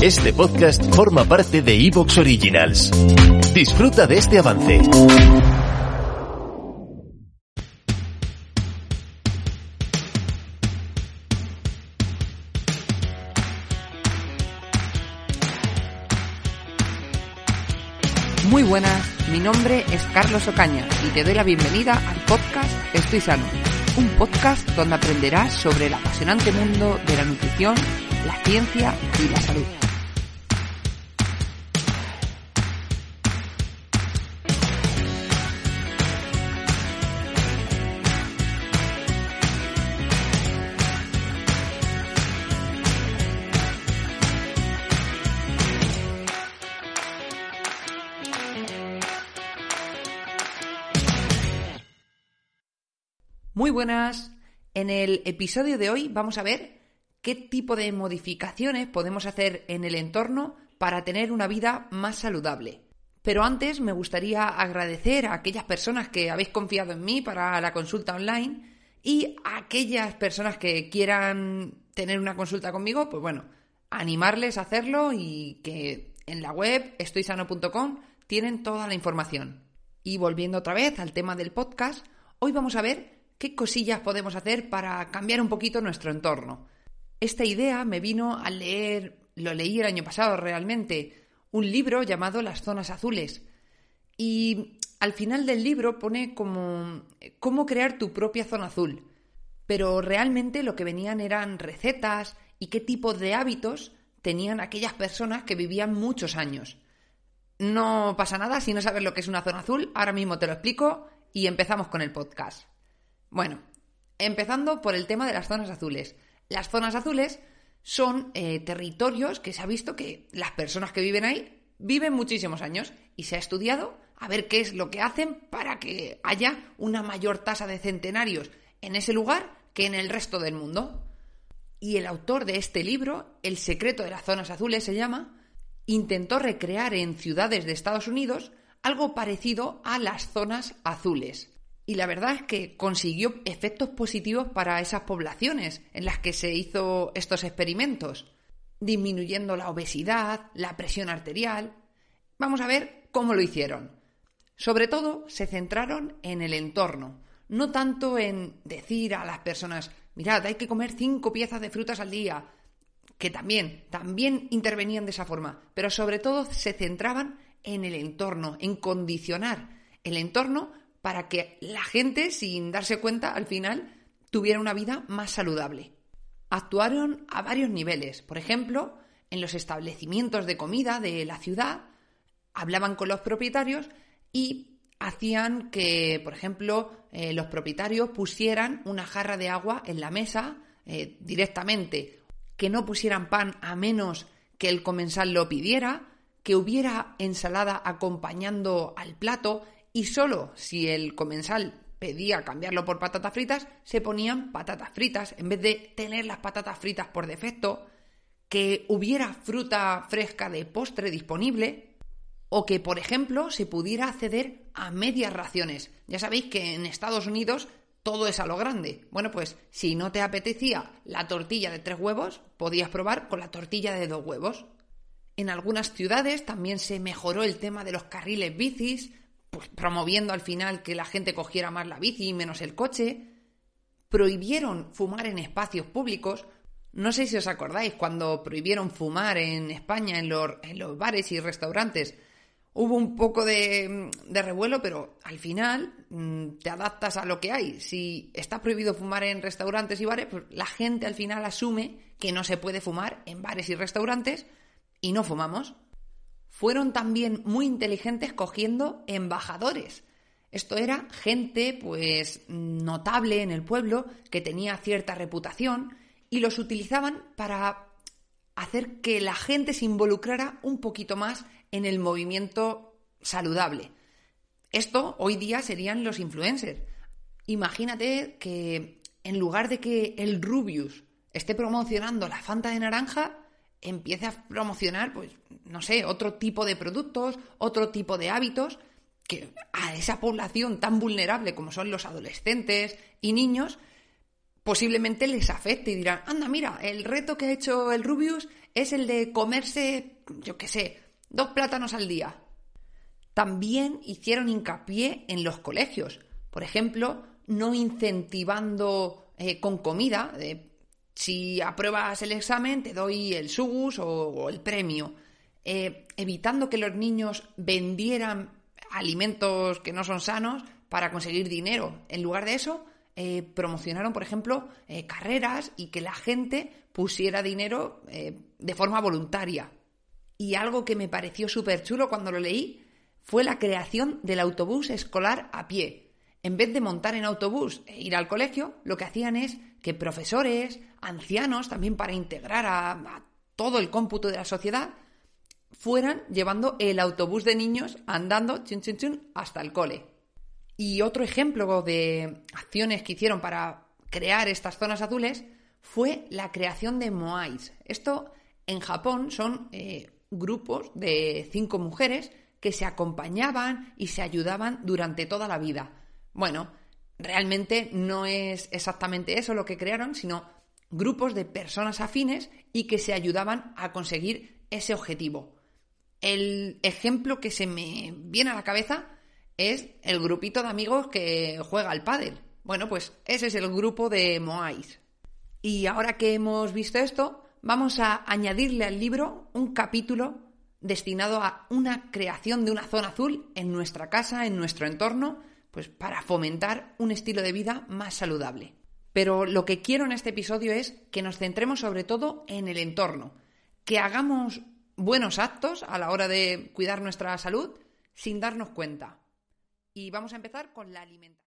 Este podcast forma parte de Evox Originals. Disfruta de este avance. Muy buenas, mi nombre es Carlos Ocaña y te doy la bienvenida al podcast Estoy Sano, un podcast donde aprenderás sobre el apasionante mundo de la nutrición, la ciencia y la salud. Muy buenas. En el episodio de hoy vamos a ver qué tipo de modificaciones podemos hacer en el entorno para tener una vida más saludable. Pero antes me gustaría agradecer a aquellas personas que habéis confiado en mí para la consulta online y a aquellas personas que quieran tener una consulta conmigo, pues bueno, animarles a hacerlo y que en la web estoysano.com tienen toda la información. Y volviendo otra vez al tema del podcast, hoy vamos a ver qué cosillas podemos hacer para cambiar un poquito nuestro entorno. Esta idea me vino al leer, lo leí el año pasado realmente, un libro llamado Las Zonas Azules. Y al final del libro pone como cómo crear tu propia zona azul. Pero realmente lo que venían eran recetas y qué tipo de hábitos tenían aquellas personas que vivían muchos años. No pasa nada si no sabes lo que es una zona azul, ahora mismo te lo explico y empezamos con el podcast. Bueno, empezando por el tema de las zonas azules. Las zonas azules son eh, territorios que se ha visto que las personas que viven ahí viven muchísimos años y se ha estudiado a ver qué es lo que hacen para que haya una mayor tasa de centenarios en ese lugar que en el resto del mundo. Y el autor de este libro, El secreto de las zonas azules se llama, intentó recrear en ciudades de Estados Unidos algo parecido a las zonas azules y la verdad es que consiguió efectos positivos para esas poblaciones en las que se hizo estos experimentos, disminuyendo la obesidad, la presión arterial. Vamos a ver cómo lo hicieron. Sobre todo se centraron en el entorno, no tanto en decir a las personas, mirad, hay que comer cinco piezas de frutas al día, que también, también intervenían de esa forma, pero sobre todo se centraban en el entorno, en condicionar el entorno para que la gente, sin darse cuenta, al final tuviera una vida más saludable. Actuaron a varios niveles. Por ejemplo, en los establecimientos de comida de la ciudad, hablaban con los propietarios y hacían que, por ejemplo, eh, los propietarios pusieran una jarra de agua en la mesa eh, directamente, que no pusieran pan a menos que el comensal lo pidiera, que hubiera ensalada acompañando al plato y solo si el comensal pedía cambiarlo por patatas fritas, se ponían patatas fritas en vez de tener las patatas fritas por defecto, que hubiera fruta fresca de postre disponible o que, por ejemplo, se pudiera acceder a medias raciones. Ya sabéis que en Estados Unidos todo es a lo grande. Bueno, pues si no te apetecía la tortilla de tres huevos, podías probar con la tortilla de dos huevos. En algunas ciudades también se mejoró el tema de los carriles bicis, pues, promoviendo al final que la gente cogiera más la bici y menos el coche. Prohibieron fumar en espacios públicos. No sé si os acordáis, cuando prohibieron fumar en España en los, en los bares y restaurantes, hubo un poco de, de, revuelo, pero al final mm, te adaptas a lo que hay. Si está prohibido fumar en restaurantes y bares, pues la gente al final asume que no se puede fumar en bares y restaurantes y no fumamos fueron también muy inteligentes cogiendo embajadores. Esto era gente, pues, notable en el pueblo, que tenía cierta reputación, y los utilizaban para hacer que la gente se involucrara un poquito más en el movimiento saludable. Esto hoy día serían los influencers. Imagínate que en lugar de que el Rubius esté promocionando la Fanta de naranja, empiece a promocionar, pues, no sé, otro tipo de productos, otro tipo de hábitos que a esa población tan vulnerable como son los adolescentes y niños, posiblemente les afecte y dirán, anda, mira, el reto que ha hecho el Rubius es el de comerse, yo qué sé, dos plátanos al día. También hicieron hincapié en los colegios. Por ejemplo, no incentivando eh, con comida. Si apruebas el examen, te doy el sugus o, el premio. Eh, evitando que los niños vendieran alimentos que no son sanos para conseguir dinero. En lugar de eso, eh, promocionaron, por ejemplo, carreras y que la gente pusiera dinero de forma voluntaria. Y algo que me pareció súper chulo cuando lo leí fue la creación del autobús escolar a pie. En vez de montar en autobús e ir al colegio, lo que hacían es que profesores, ancianos, también para integrar a, todo el cómputo de la sociedad, fueran llevando el autobús de niños andando chun, chun, chun, hasta el cole. Y otro ejemplo de acciones que hicieron para crear estas zonas azules fue la creación de Moais. Esto en Japón son eh, grupos de cinco mujeres que se acompañaban y se ayudaban durante toda la vida. Bueno, realmente no es exactamente eso lo que crearon, sino grupos de personas afines y que se ayudaban a conseguir ese objetivo. El ejemplo que se me viene a la cabeza es el grupito de amigos que juega al pádel. Bueno, pues ese es el grupo de Moais. Y ahora que hemos visto esto, vamos a añadirle al libro un capítulo destinado a una creación de una zona azul en nuestra casa, en nuestro entorno, pues para fomentar un estilo de vida más saludable. Pero lo que quiero en este episodio es que nos centremos sobre todo en el entorno, que hagamos buenos actos a la hora de cuidar nuestra salud sin darnos cuenta. Y vamos a empezar con la alimentación.